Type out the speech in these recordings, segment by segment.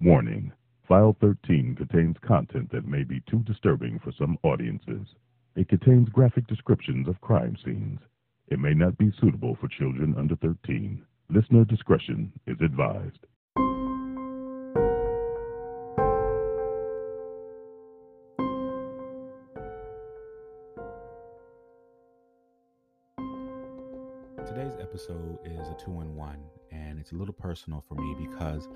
Warning File 13 contains content that may be too disturbing for some audiences. It contains graphic descriptions of crime scenes. It may not be suitable for children under 13. Listener discretion is advised. Today's episode is a two in one, and it's a little personal for me because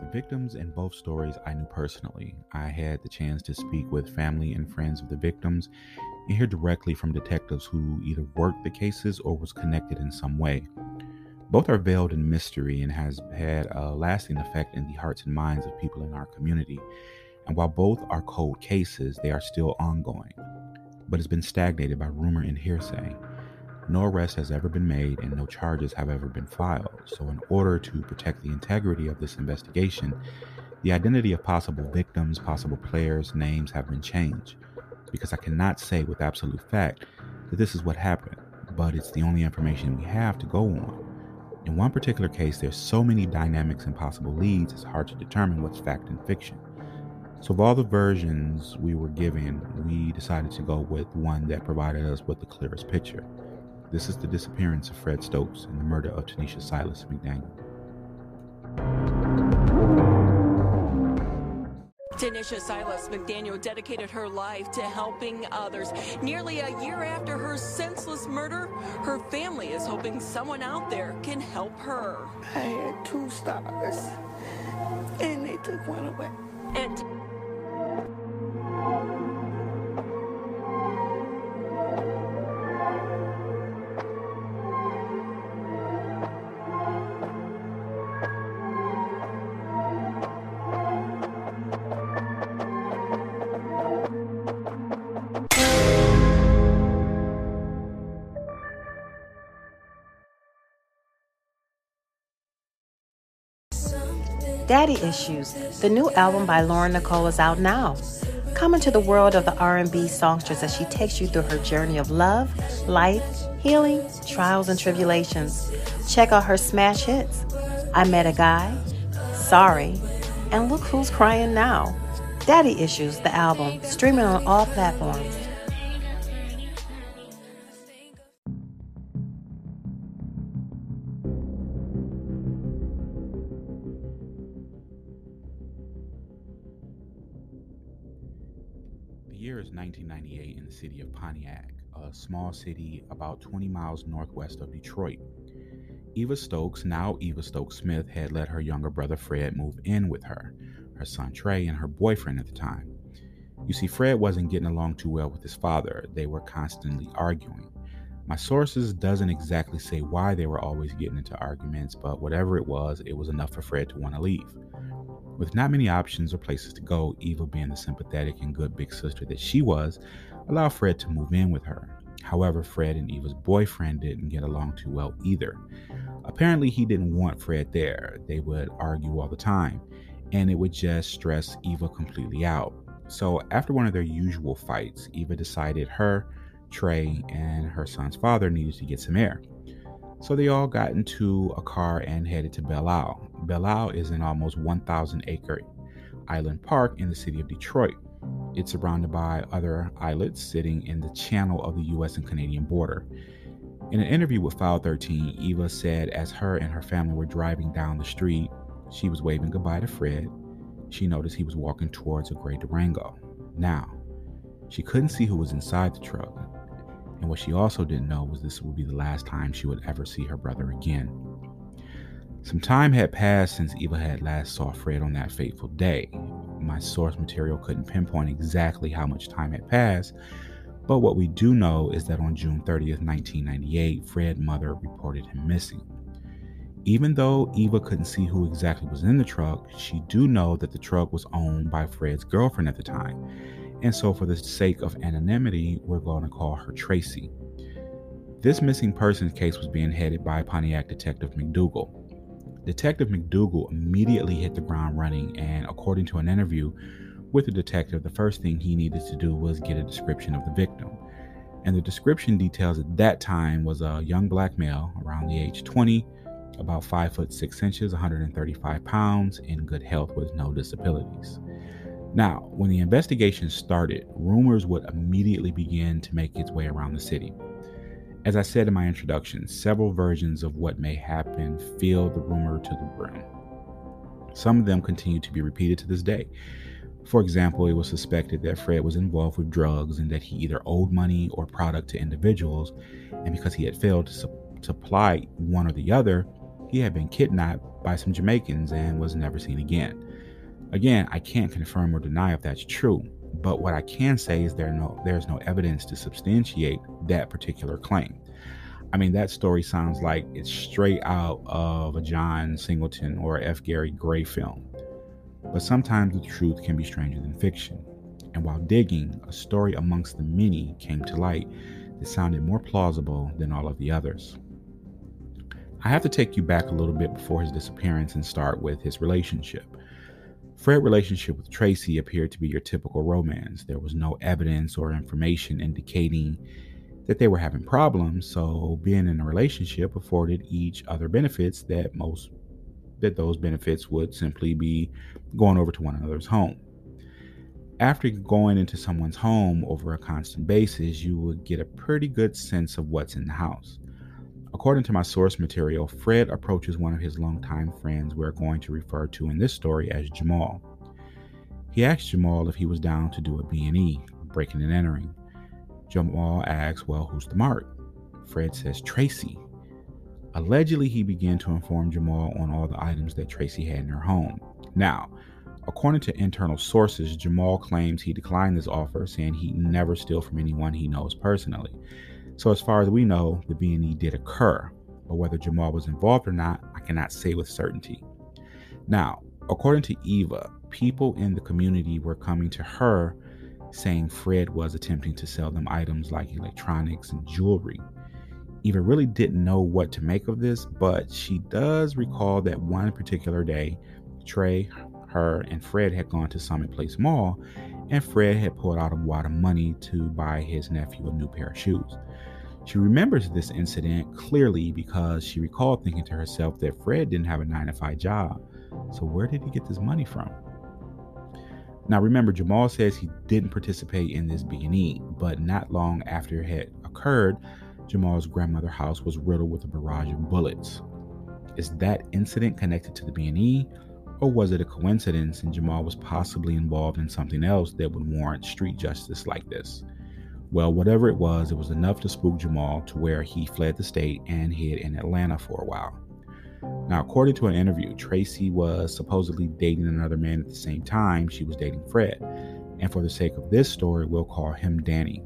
the victims in both stories I knew personally. I had the chance to speak with family and friends of the victims and hear directly from detectives who either worked the cases or was connected in some way. Both are veiled in mystery and has had a lasting effect in the hearts and minds of people in our community. And while both are cold cases, they are still ongoing, but it's been stagnated by rumor and hearsay. No arrest has ever been made and no charges have ever been filed. So, in order to protect the integrity of this investigation, the identity of possible victims, possible players' names have been changed. Because I cannot say with absolute fact that this is what happened, but it's the only information we have to go on. In one particular case, there's so many dynamics and possible leads, it's hard to determine what's fact and fiction. So, of all the versions we were given, we decided to go with one that provided us with the clearest picture. This is the disappearance of Fred Stokes and the murder of Tanisha Silas McDaniel. Tanisha Silas McDaniel dedicated her life to helping others. Nearly a year after her senseless murder, her family is hoping someone out there can help her. I had two stars, and they took one away. And Daddy Issues, the new album by Lauren Nicole is out now. Come into the world of the R&B songstress as she takes you through her journey of love, life, healing, trials and tribulations. Check out her smash hits. I Met a Guy, Sorry, and Look Who's Crying Now. Daddy Issues, the album, streaming on all platforms. City of Pontiac, a small city about 20 miles northwest of Detroit. Eva Stokes, now Eva Stokes Smith, had let her younger brother Fred move in with her, her son Trey, and her boyfriend at the time. You see, Fred wasn't getting along too well with his father. They were constantly arguing. My sources doesn't exactly say why they were always getting into arguments, but whatever it was, it was enough for Fred to want to leave. With not many options or places to go, Eva, being the sympathetic and good big sister that she was, allowed Fred to move in with her. However, Fred and Eva's boyfriend didn't get along too well either. Apparently, he didn't want Fred there. They would argue all the time, and it would just stress Eva completely out. So, after one of their usual fights, Eva decided her, Trey, and her son's father needed to get some air. So they all got into a car and headed to Belle Isle. Belle Isle is an almost 1,000 acre island park in the city of Detroit. It's surrounded by other islets sitting in the channel of the US and Canadian border. In an interview with File 13, Eva said as her and her family were driving down the street, she was waving goodbye to Fred. She noticed he was walking towards a gray Durango. Now, she couldn't see who was inside the truck, and what she also didn't know was this would be the last time she would ever see her brother again. Some time had passed since Eva had last saw Fred on that fateful day. My source material couldn't pinpoint exactly how much time had passed, but what we do know is that on June 30th, 1998, Fred's mother reported him missing. Even though Eva couldn't see who exactly was in the truck, she do know that the truck was owned by Fred's girlfriend at the time. And so for the sake of anonymity, we're going to call her Tracy. This missing persons case was being headed by Pontiac Detective McDougal. Detective McDougal immediately hit the ground running, and according to an interview with the detective, the first thing he needed to do was get a description of the victim. And the description details at that time was a young black male around the age 20, about 5 foot 6 inches, 135 pounds, in good health with no disabilities. Now, when the investigation started, rumors would immediately begin to make its way around the city. As I said in my introduction, several versions of what may happen fill the rumor to the brim. Some of them continue to be repeated to this day. For example, it was suspected that Fred was involved with drugs and that he either owed money or product to individuals, and because he had failed to su- supply one or the other, he had been kidnapped by some Jamaicans and was never seen again. Again, I can't confirm or deny if that's true, but what I can say is there no there's no evidence to substantiate that particular claim. I mean, that story sounds like it's straight out of a John Singleton or F. Gary Gray film. But sometimes the truth can be stranger than fiction. And while digging, a story amongst the many came to light that sounded more plausible than all of the others. I have to take you back a little bit before his disappearance and start with his relationship. Fred's relationship with Tracy appeared to be your typical romance. There was no evidence or information indicating that they were having problems, so being in a relationship afforded each other benefits that most that those benefits would simply be going over to one another's home. After going into someone's home over a constant basis, you would get a pretty good sense of what's in the house. According to my source material, Fred approaches one of his longtime friends we're going to refer to in this story as Jamal. He asks Jamal if he was down to do a B&E, breaking and entering. Jamal asks, well, who's the mark? Fred says, Tracy. Allegedly, he began to inform Jamal on all the items that Tracy had in her home. Now, according to internal sources, Jamal claims he declined this offer, saying he'd never steal from anyone he knows personally. So, as far as we know, the B&E did occur, but whether Jamal was involved or not, I cannot say with certainty. Now, according to Eva, people in the community were coming to her saying Fred was attempting to sell them items like electronics and jewelry. Eva really didn't know what to make of this, but she does recall that one particular day, Trey, her, and Fred had gone to Summit Place Mall, and Fred had pulled out a wad of money to buy his nephew a new pair of shoes. She remembers this incident clearly because she recalled thinking to herself that Fred didn't have a 9 to 5 job. So, where did he get this money from? Now, remember, Jamal says he didn't participate in this B&E, but not long after it had occurred, Jamal's grandmother's house was riddled with a barrage of bullets. Is that incident connected to the B&E, or was it a coincidence and Jamal was possibly involved in something else that would warrant street justice like this? Well, whatever it was, it was enough to spook Jamal to where he fled the state and hid in Atlanta for a while. Now, according to an interview, Tracy was supposedly dating another man at the same time she was dating Fred. And for the sake of this story, we'll call him Danny.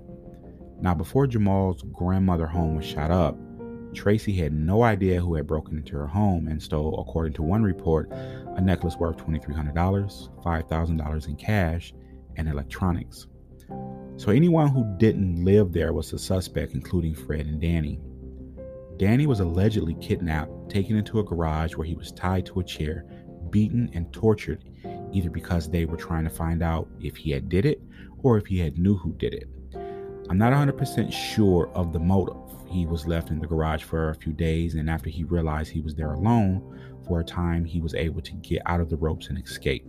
Now, before Jamal's grandmother home was shot up, Tracy had no idea who had broken into her home and stole, according to one report, a necklace worth $2,300, $5,000 in cash, and electronics. So anyone who didn't live there was a suspect, including Fred and Danny. Danny was allegedly kidnapped, taken into a garage where he was tied to a chair, beaten, and tortured, either because they were trying to find out if he had did it or if he had knew who did it. I'm not 100% sure of the motive. He was left in the garage for a few days, and after he realized he was there alone for a time, he was able to get out of the ropes and escape.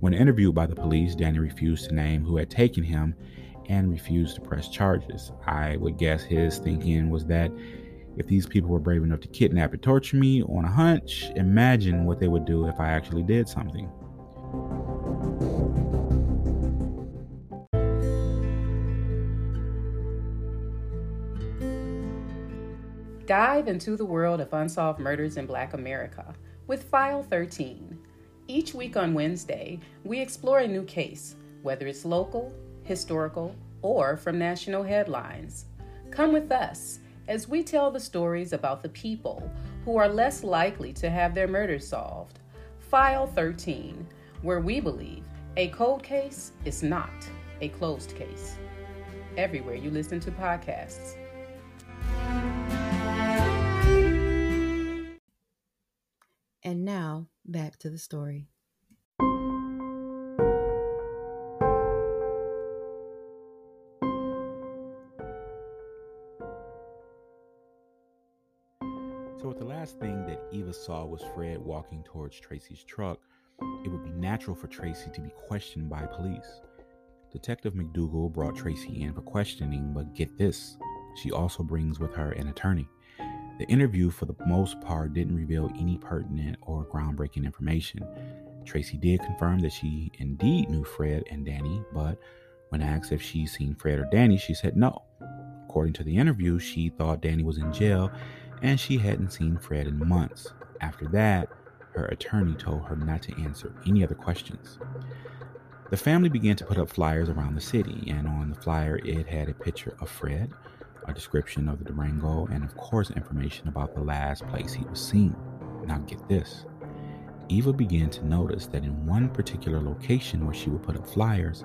When interviewed by the police, Danny refused to name who had taken him and refused to press charges. I would guess his thinking was that if these people were brave enough to kidnap and torture me on a hunch, imagine what they would do if I actually did something. Dive into the world of unsolved murders in Black America with File 13. Each week on Wednesday, we explore a new case, whether it's local, historical, or from national headlines. Come with us as we tell the stories about the people who are less likely to have their murders solved. File 13, where we believe a cold case is not a closed case. Everywhere you listen to podcasts. And now, back to the story. So, if the last thing that Eva saw was Fred walking towards Tracy's truck, it would be natural for Tracy to be questioned by police. Detective McDougal brought Tracy in for questioning, but get this, she also brings with her an attorney. The interview, for the most part, didn't reveal any pertinent or groundbreaking information. Tracy did confirm that she indeed knew Fred and Danny, but when asked if she'd seen Fred or Danny, she said no. According to the interview, she thought Danny was in jail and she hadn't seen Fred in months. After that, her attorney told her not to answer any other questions. The family began to put up flyers around the city, and on the flyer, it had a picture of Fred, a description of the Durango, and of course, information about the last place he was seen. Now, get this Eva began to notice that in one particular location where she would put up flyers,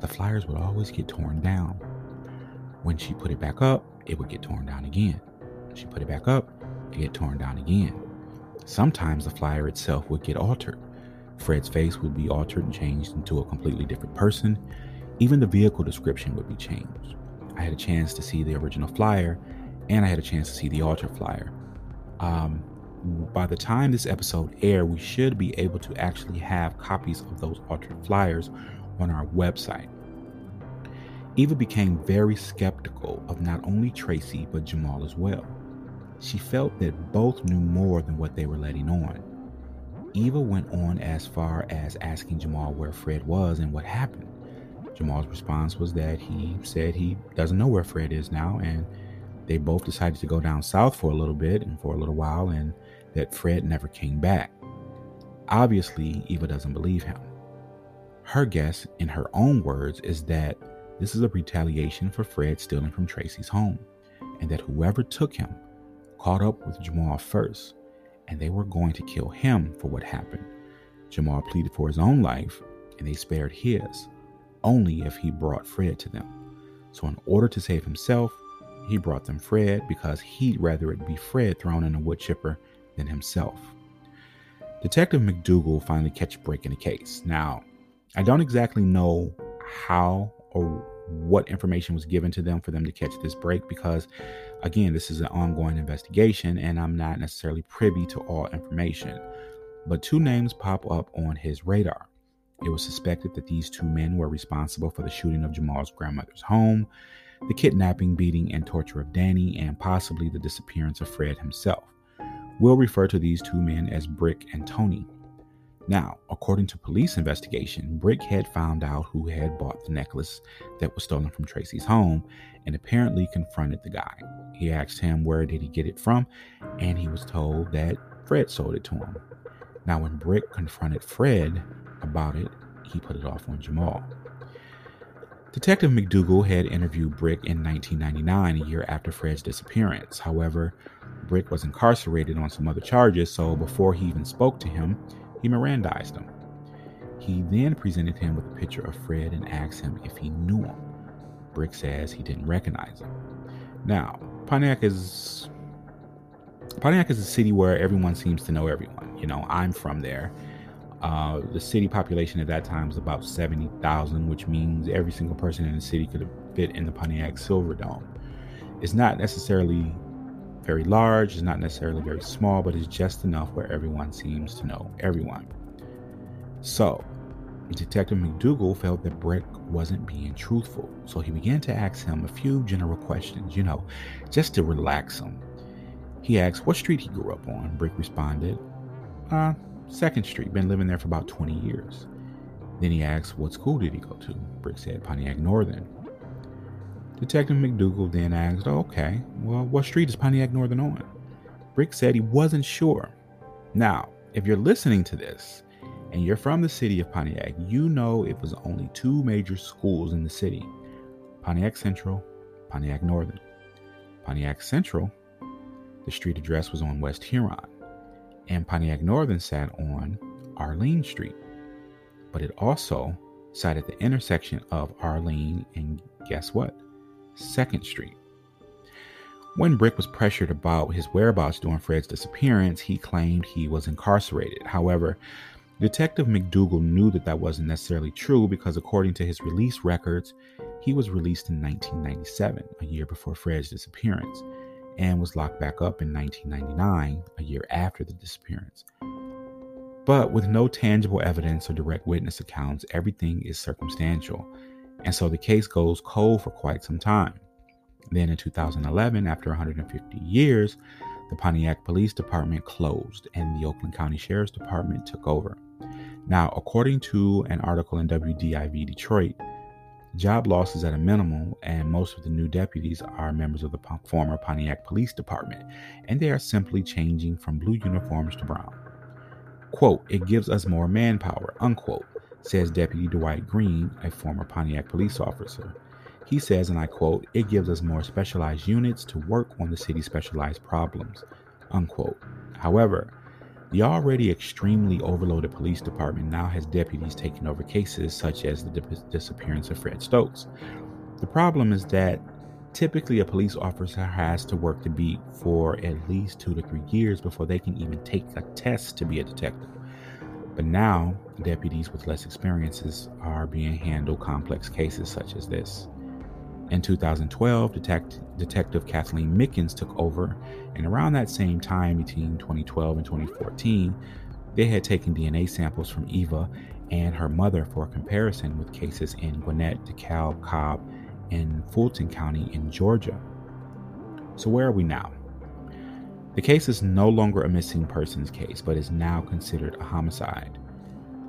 the flyers would always get torn down. When she put it back up, it would get torn down again. She put it back up, it get torn down again. Sometimes the flyer itself would get altered. Fred's face would be altered and changed into a completely different person. Even the vehicle description would be changed. I had a chance to see the original flyer, and I had a chance to see the altered flyer. Um, by the time this episode air, we should be able to actually have copies of those altered flyers on our website. Eva became very skeptical of not only Tracy but Jamal as well. She felt that both knew more than what they were letting on. Eva went on as far as asking Jamal where Fred was and what happened. Jamal's response was that he said he doesn't know where Fred is now, and they both decided to go down south for a little bit and for a little while, and that Fred never came back. Obviously, Eva doesn't believe him. Her guess, in her own words, is that this is a retaliation for Fred stealing from Tracy's home, and that whoever took him caught up with Jamal first, and they were going to kill him for what happened. Jamal pleaded for his own life, and they spared his, only if he brought Fred to them. So, in order to save himself, he brought them Fred because he'd rather it be Fred thrown in a wood chipper than himself. Detective McDougal finally catch a break in the case. Now, I don't exactly know how or what information was given to them for them to catch this break because again this is an ongoing investigation and i'm not necessarily privy to all information but two names pop up on his radar it was suspected that these two men were responsible for the shooting of jamal's grandmother's home the kidnapping beating and torture of danny and possibly the disappearance of fred himself we'll refer to these two men as brick and tony now, according to police investigation, Brick had found out who had bought the necklace that was stolen from Tracy's home and apparently confronted the guy. He asked him where did he get it from, and he was told that Fred sold it to him. Now, when Brick confronted Fred about it, he put it off on Jamal. Detective McDougal had interviewed Brick in 1999, a year after Fred's disappearance. However, Brick was incarcerated on some other charges, so before he even spoke to him, he Mirandized him. He then presented him with a picture of Fred and asked him if he knew him. Brick says he didn't recognize him. Now, Pontiac is Pontiac is a city where everyone seems to know everyone. You know, I'm from there. Uh, the city population at that time was about 70,000, which means every single person in the city could fit in the Pontiac Silverdome. It's not necessarily very large, it's not necessarily very small, but it's just enough where everyone seems to know everyone. So, Detective McDougal felt that Brick wasn't being truthful, so he began to ask him a few general questions, you know, just to relax him. He asked what street he grew up on. Brick responded, uh, Second Street, been living there for about 20 years. Then he asked, What school did he go to? Brick said, Pontiac Northern. Detective McDougal then asked, Okay, well, what street is Pontiac Northern on? Brick said he wasn't sure. Now, if you're listening to this and you're from the city of Pontiac, you know it was only two major schools in the city Pontiac Central, Pontiac Northern. Pontiac Central, the street address was on West Huron, and Pontiac Northern sat on Arlene Street. But it also sat at the intersection of Arlene and guess what? 2nd Street. When Brick was pressured about his whereabouts during Fred's disappearance, he claimed he was incarcerated. However, Detective McDougal knew that that wasn't necessarily true because, according to his release records, he was released in 1997, a year before Fred's disappearance. And was locked back up in 1999, a year after the disappearance. But with no tangible evidence or direct witness accounts, everything is circumstantial, and so the case goes cold for quite some time. Then in 2011, after 150 years, the Pontiac Police Department closed and the Oakland County Sheriff's Department took over. Now, according to an article in WDIV Detroit, job loss is at a minimum, and most of the new deputies are members of the former Pontiac Police Department, and they are simply changing from blue uniforms to brown. Quote, it gives us more manpower, unquote, says Deputy Dwight Green, a former Pontiac police officer. He says, and I quote, it gives us more specialized units to work on the city's specialized problems, unquote. However, the already extremely overloaded police department now has deputies taking over cases such as the disappearance of Fred Stokes. The problem is that typically a police officer has to work the beat for at least two to three years before they can even take a test to be a detective. But now, deputies with less experiences are being handled complex cases such as this. In 2012, Detect- Detective Kathleen Mickens took over, and around that same time, between 2012 and 2014, they had taken DNA samples from Eva and her mother for comparison with cases in Gwinnett, DeKalb, Cobb, and Fulton County in Georgia. So, where are we now? The case is no longer a missing persons case, but is now considered a homicide.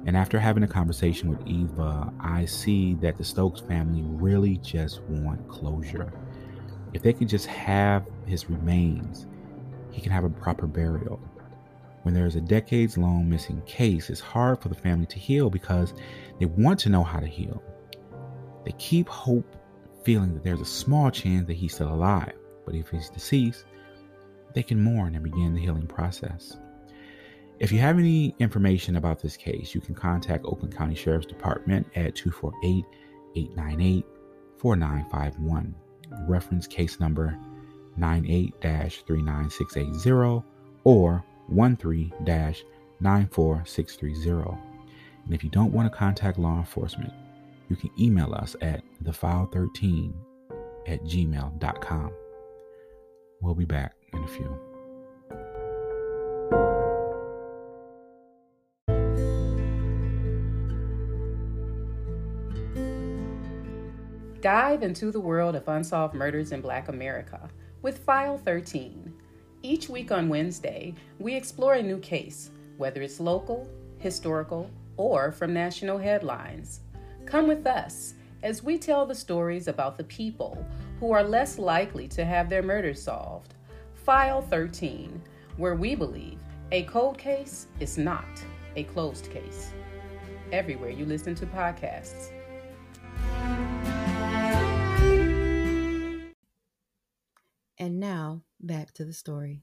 And after having a conversation with Eva, I see that the Stokes family really just want closure. If they could just have his remains, he can have a proper burial. When there is a decades long missing case, it's hard for the family to heal because they want to know how to heal. They keep hope, feeling that there's a small chance that he's still alive. But if he's deceased, they can mourn and begin the healing process. If you have any information about this case, you can contact Oakland County Sheriff's Department at 248 898 4951. Reference case number 98 39680 or 13 94630. And if you don't want to contact law enforcement, you can email us at thefile13 at gmail.com. We'll be back in a few. Dive into the world of unsolved murders in Black America with File 13. Each week on Wednesday, we explore a new case, whether it's local, historical, or from national headlines. Come with us as we tell the stories about the people who are less likely to have their murders solved. File 13, where we believe a cold case is not a closed case. Everywhere you listen to podcasts. And now, back to the story.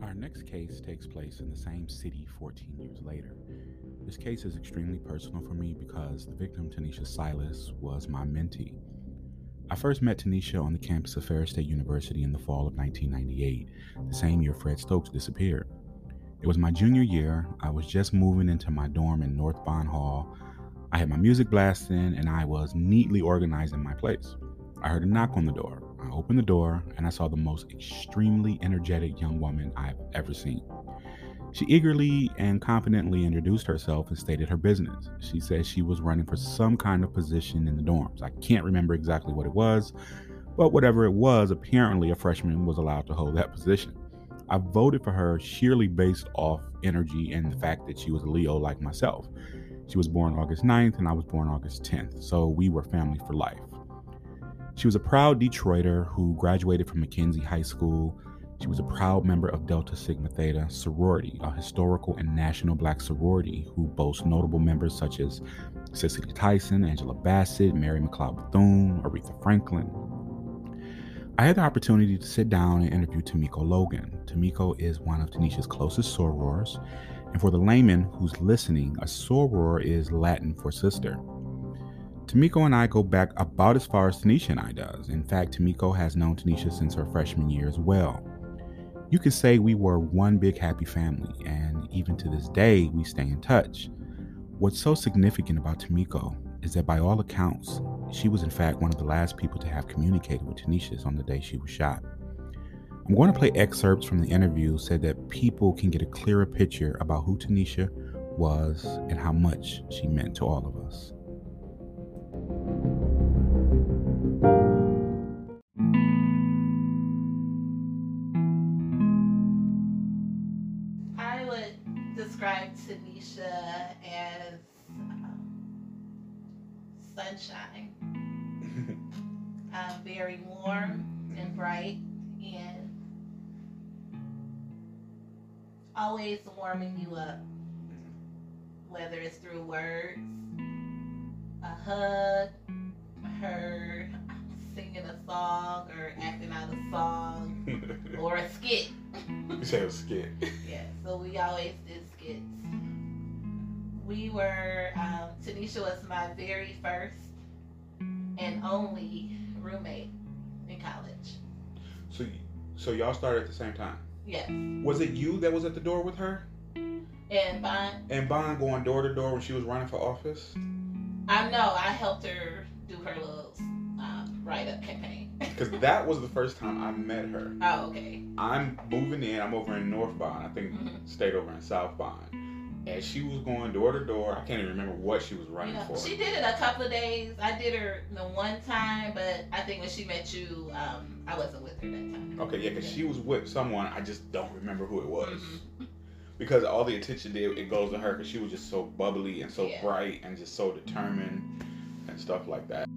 Our next case takes place in the same city 14 years later. This case is extremely personal for me because the victim, Tanisha Silas, was my mentee. I first met Tanisha on the campus of Ferris State University in the fall of 1998, the same year Fred Stokes disappeared. It was my junior year. I was just moving into my dorm in North Bond Hall. I had my music blasting and I was neatly organizing my place. I heard a knock on the door. I opened the door and I saw the most extremely energetic young woman I've ever seen. She eagerly and confidently introduced herself and stated her business. She said she was running for some kind of position in the dorms. I can't remember exactly what it was, but whatever it was, apparently a freshman was allowed to hold that position. I voted for her sheerly based off energy and the fact that she was a Leo like myself. She was born August 9th and I was born August 10th, so we were family for life. She was a proud Detroiter who graduated from Mackenzie High School. She was a proud member of Delta Sigma Theta sorority, a historical and national black sorority who boasts notable members such as Cicely Tyson, Angela Bassett, Mary McLeod Bethune, Aretha Franklin, I had the opportunity to sit down and interview Tamiko Logan. Tamiko is one of Tanisha's closest sorors, and for the layman who's listening, a soror is Latin for sister. Tamiko and I go back about as far as Tanisha and I does. In fact, Tamiko has known Tanisha since her freshman year as well. You could say we were one big happy family, and even to this day, we stay in touch. What's so significant about Tomiko is that by all accounts, she was in fact one of the last people to have communicated with Tanisha on the day she was shot. I'm going to play excerpts from the interview so that people can get a clearer picture about who Tanisha was and how much she meant to all of us. Always warming you up, whether it's through words, a hug, her singing a song or acting out a song or a skit. you say a skit. Yeah, so we always did skits. We were, um, Tanisha was my very first and only roommate in college. So, so y'all started at the same time. Yes. Was it you that was at the door with her? And Bond, And Bond going door to door when she was running for office? I know I helped her do her little um, write up campaign. Because that was the first time I met her. oh, okay. I'm moving in. I'm over in North Bond. I think Mhm. stayed over in South Bond. And she was going door to door. I can't even remember what she was You running know, for. she did it a couple of days. I did her the one time, but I think when she met you, um, I wasn't with her that time. Okay, yeah, because she was with someone. I just don't remember who it was. Mhm. Because all the attention did it goes to her because she was just so bubbly and so Yeah. bright and just so determined and stuff like that.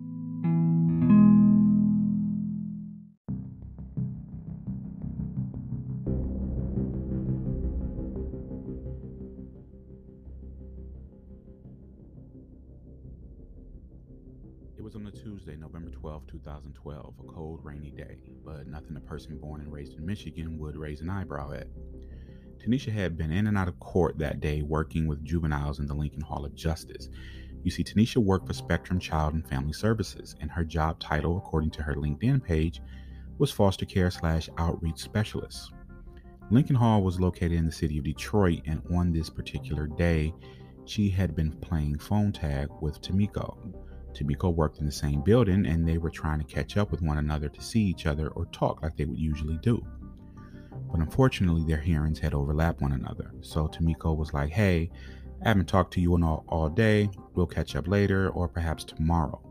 November 12, 2012, a cold, rainy day, but nothing a person born and raised in Michigan would raise an eyebrow at. Tanisha had been in and out of court that day working with juveniles in the Lincoln Hall of Justice. You see, Tanisha worked for Spectrum Child and Family Services, and her job title, according to her LinkedIn page, was foster care slash outreach specialist. Lincoln Hall was located in the city of Detroit, and on this particular day, she had been playing phone tag with Tomiko. Tomiko worked in the same building, and they were trying to catch up with one another to see each other or talk like they would usually do. But unfortunately, their hearings had overlapped one another. So Tomiko was like, Hey, I haven't talked to you in all, all day. We'll catch up later or perhaps tomorrow.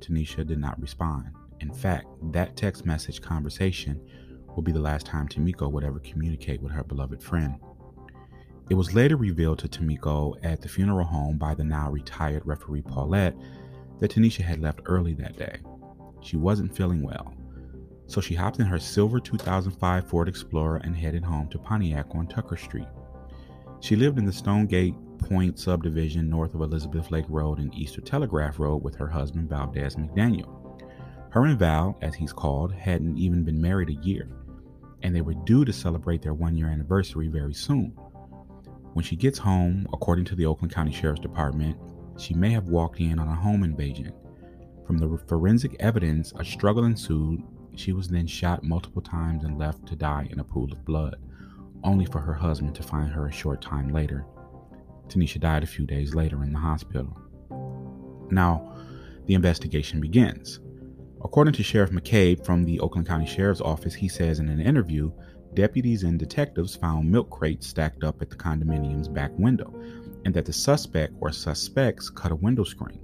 Tanisha did not respond. In fact, that text message conversation will be the last time Tomiko would ever communicate with her beloved friend. It was later revealed to Tomiko at the funeral home by the now retired referee Paulette that Tanisha had left early that day. She wasn't feeling well, so she hopped in her silver 2005 Ford Explorer and headed home to Pontiac on Tucker Street. She lived in the Stonegate Point subdivision north of Elizabeth Lake Road and Easter Telegraph Road with her husband Valdez McDaniel. Her and Val, as he's called, hadn't even been married a year, and they were due to celebrate their one year anniversary very soon. When she gets home, according to the Oakland County Sheriff's Department, she may have walked in on a home invasion. From the forensic evidence, a struggle ensued. She was then shot multiple times and left to die in a pool of blood, only for her husband to find her a short time later. Tanisha died a few days later in the hospital. Now, the investigation begins. According to Sheriff McCabe from the Oakland County Sheriff's Office, he says in an interview, deputies and detectives found milk crates stacked up at the condominium's back window, and that the suspect or suspects cut a window screen.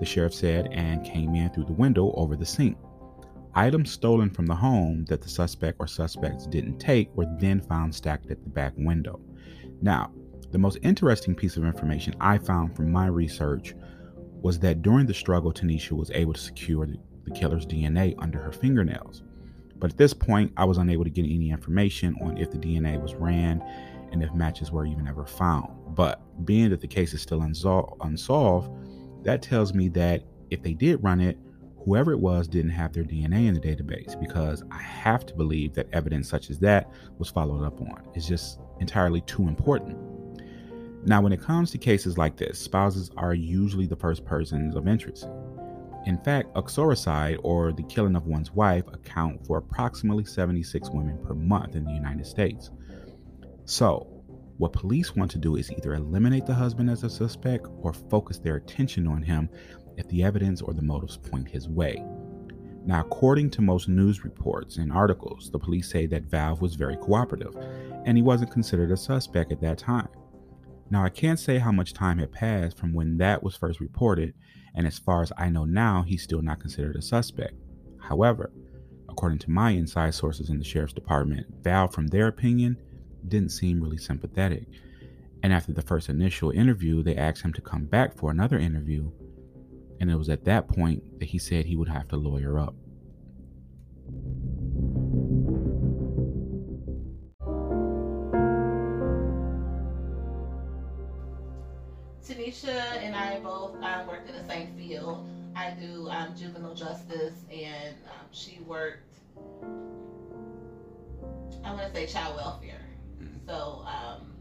The sheriff said and came in through the window over the sink. Items stolen from the home that the suspect or suspects didn't take were then found stacked at the back window. Now, the most interesting piece of information I found from my research was that during the struggle, Tanisha was able to secure the, killer's DNA under her fingernails. But at this point, I was unable to get any information on if the DNA was ran and if matches were even ever found. But being that the case is still unsol- unsolved, that tells me that if they did run it, whoever it was didn't have their DNA in the database because I have to believe that evidence such as that was followed up on. It's just entirely too important. Now, when it comes to cases like this, spouses are usually the first persons of interest. In fact, uxoricide, or the killing of one's wife, account for approximately 76 women per month in the United States. So, what police want to do is either eliminate the husband as a suspect or focus their attention on him if the evidence or the motives point his way. Now, according to most news reports and articles, the police say that Valve was very cooperative and he wasn't considered a suspect at that time. Now, I can't say how much time had passed from when that was first reported, and as far as I know now, he's still not considered a suspect. However, according to my inside sources in the sheriff's department, Val, from their opinion, didn't seem really sympathetic. And after the first initial interview, they asked him to come back for another interview, and it was at that point that he said he would have to lawyer up. Tanisha and I both um, in the same field. I do um, juvenile justice, and um, she worked, I want to say child welfare. So um,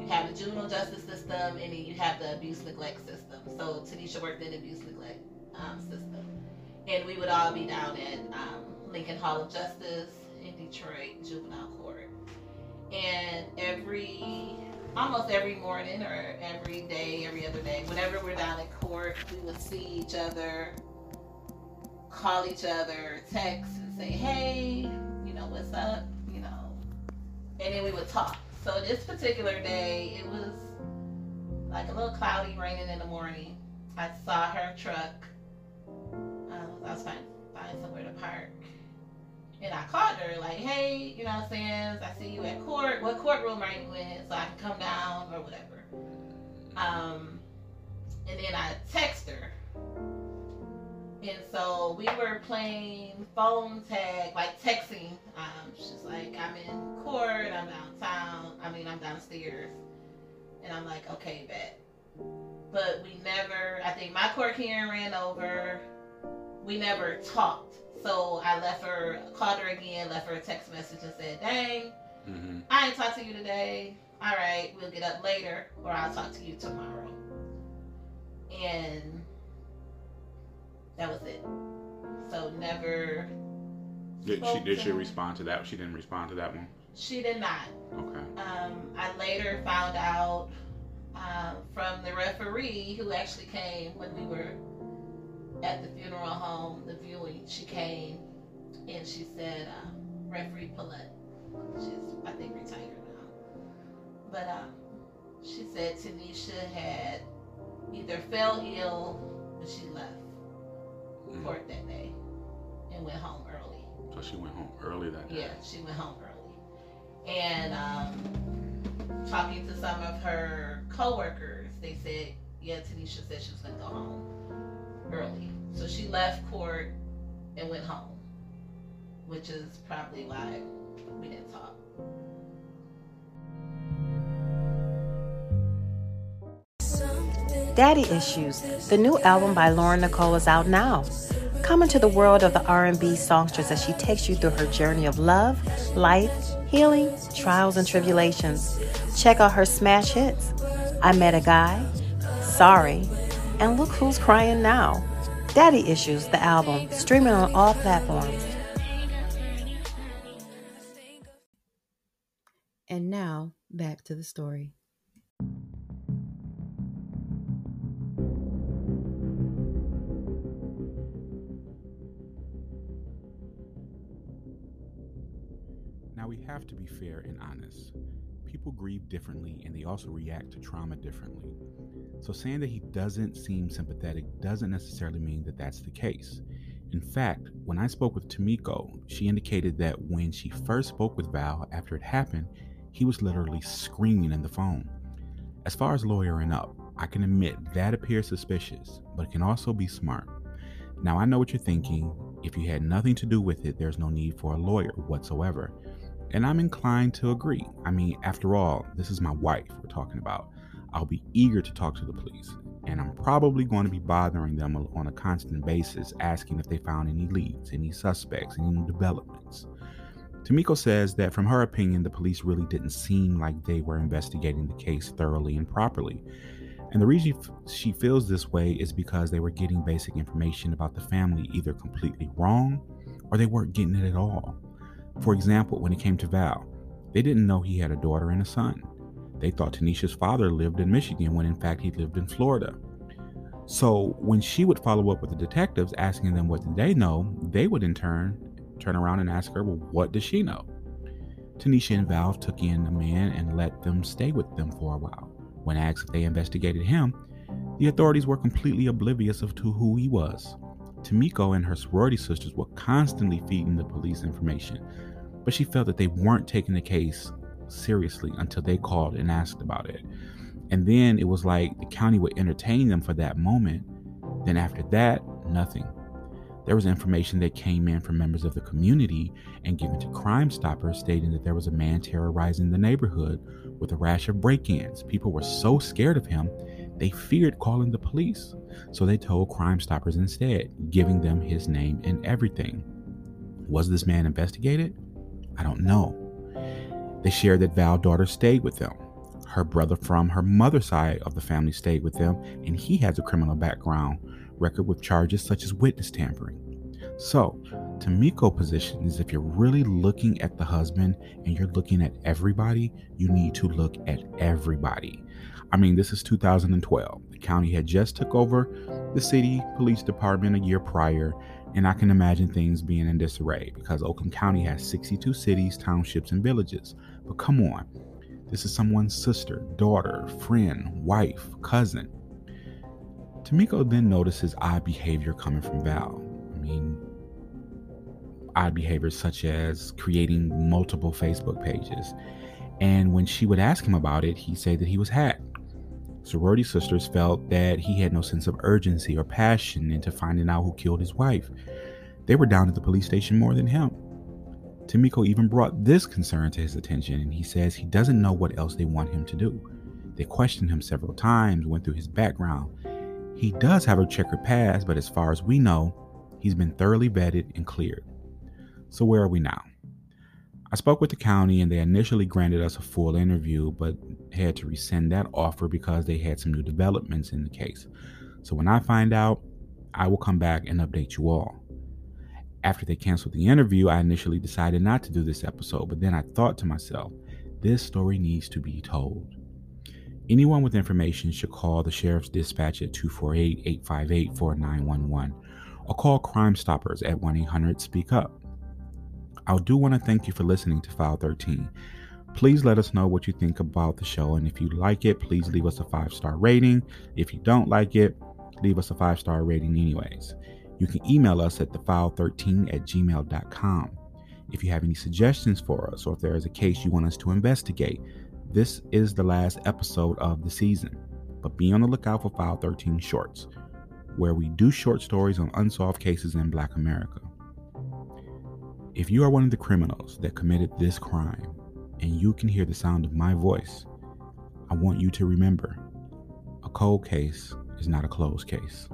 you have the juvenile justice system, and then you have the abuse neglect system. So Tanisha worked in the abuse neglect um, system, and we would all be down at um, Lincoln Hall of Justice in Detroit Juvenile Court, and every almost every morning or every day, every other day, whenever we're down at court, we would see each other, call each other, text, and say, "Hey, you know what's up?" And then we would talk. So this particular day, it was like a little cloudy, raining in the morning. I saw her truck. Um, I was finding, finding somewhere to park. And I called her, like, hey, you know what I'm saying? I see you at court. What courtroom are you in? So I can come down or whatever. Um, and then I text her. And so we were playing phone tag, like texting. Um, she's like, I'm in court, I'm downtown. I mean, I'm downstairs. And I'm like, okay, bet. But we never, I think my court hearing ran over. We never talked. So I left her, called her again, left her a text message and said, dang, Mm-hmm. I ain't talked to you today. All right, we'll get up later, or I'll talk to you tomorrow. And that was it. So never. Did she did she respond to that? She didn't respond to that one. She did not. Okay. Um, I later found out um, from the referee who actually came when we were at the funeral home, the viewing. She came and she said, um, referee Paulette, she's I think retired now, but um, she said Tanisha had either fell ill or she left Mhm. court that day and went home early. So she went home early that day. Yeah, she went home early. And um, talking to some of her coworkers, they said, yeah, Tanisha said she was gonna go home early. So she left court and went home, which is probably why we didn't talk. Daddy Issues, the new album by Lauren Nicole is out now. Come into the world of the R&B songstress as she takes you through her journey of love, life, healing, trials and tribulations. Check out her smash hits. I Met a Guy, Sorry, and Look Who's Crying Now. Daddy Issues, the album, streaming on all platforms. And now, back to the story. Now, we have to be fair and honest. People grieve differently and they also react to trauma differently. So, saying that he doesn't seem sympathetic doesn't necessarily mean that that's the case. In fact, when I spoke with Tamiko, she indicated that when she first spoke with Val after it happened, he was literally screaming in the phone. As far as lawyering up, I can admit that appears suspicious, but it can also be smart. Now, I know what you're thinking. If you had nothing to do with it, there's no need for a lawyer whatsoever. And I'm inclined to agree. I mean, after all, this is my wife we're talking about. I'll be eager to talk to the police, and I'm probably going to be bothering them on a constant basis, asking if they found any leads, any suspects, any new developments. Tamiko says that from her opinion, the police really didn't seem like they were investigating the case thoroughly and properly. And the reason she feels this way is because they were getting basic information about the family either completely wrong or they weren't getting it at all. For example, when it came to Val, they didn't know he had a daughter and a son. They thought Tanisha's father lived in Michigan when in fact he lived in Florida. So when she would follow up with the detectives asking them what did they know, they would in turn turn around and ask her, well, what does she know? Tanisha and Val took in a man and let them stay with them for a while. When asked if they investigated him, the authorities were completely oblivious of to who he was. Tamiko and her sorority sisters were constantly feeding the police information, but she felt that they weren't taking the case seriously until they called and asked about it. And then it was like the county would entertain them for that moment. Then after that, nothing. There was information that came in from members of the community and given to Crime Stoppers stating that there was a man terrorizing the neighborhood with a rash of break ins. People were so scared of him, they feared calling the police. So they told Crime Stoppers instead, giving them his name and everything. Was this man investigated? I don't know. They shared that Val's daughter stayed with them. Her brother from her mother's side of the family stayed with them, and he has a criminal background record with charges such as witness tampering. So, Tamiko's position is if you're really looking at the husband and you're looking at everybody, you need to look at everybody. I mean, this is 2012. The county had just took over the city police department a year prior, and I can imagine things being in disarray because Oakland County has 62 cities, townships, and villages. But come on, this is someone's sister, daughter, friend, wife, cousin. Tamiko then notices odd behavior coming from Val. I mean, odd behaviors such as creating multiple Facebook pages. And when she would ask him about it, he'd say that he was hacked. Sorority sisters felt that he had no sense of urgency or passion into finding out who killed his wife. They were down at the police station more than him. Tamiko even brought this concern to his attention, and he says he doesn't know what else they want him to do. They questioned him several times, went through his background. He does have a checkered past, but as far as we know, he's been thoroughly vetted and cleared. So, where are we now? I spoke with the county and they initially granted us a full interview, but had to rescind that offer because they had some new developments in the case. So, when I find out, I will come back and update you all. After they canceled the interview, I initially decided not to do this episode, but then I thought to myself, this story needs to be told. Anyone with information should call the Sheriff's Dispatch at 248 858 4911 or call Crime Stoppers at 1 800 Speak Up. I do want to thank you for listening to File 13. Please let us know what you think about the show, and if you like it, please leave us a five star rating. If you don't like it, leave us a five star rating, anyways. You can email us at thefile13 at gmail.com. If you have any suggestions for us or if there is a case you want us to investigate, this is the last episode of the season. But be on the lookout for File 13 Shorts, where we do short stories on unsolved cases in Black America. If you are one of the criminals that committed this crime and you can hear the sound of my voice, I want you to remember a cold case is not a closed case.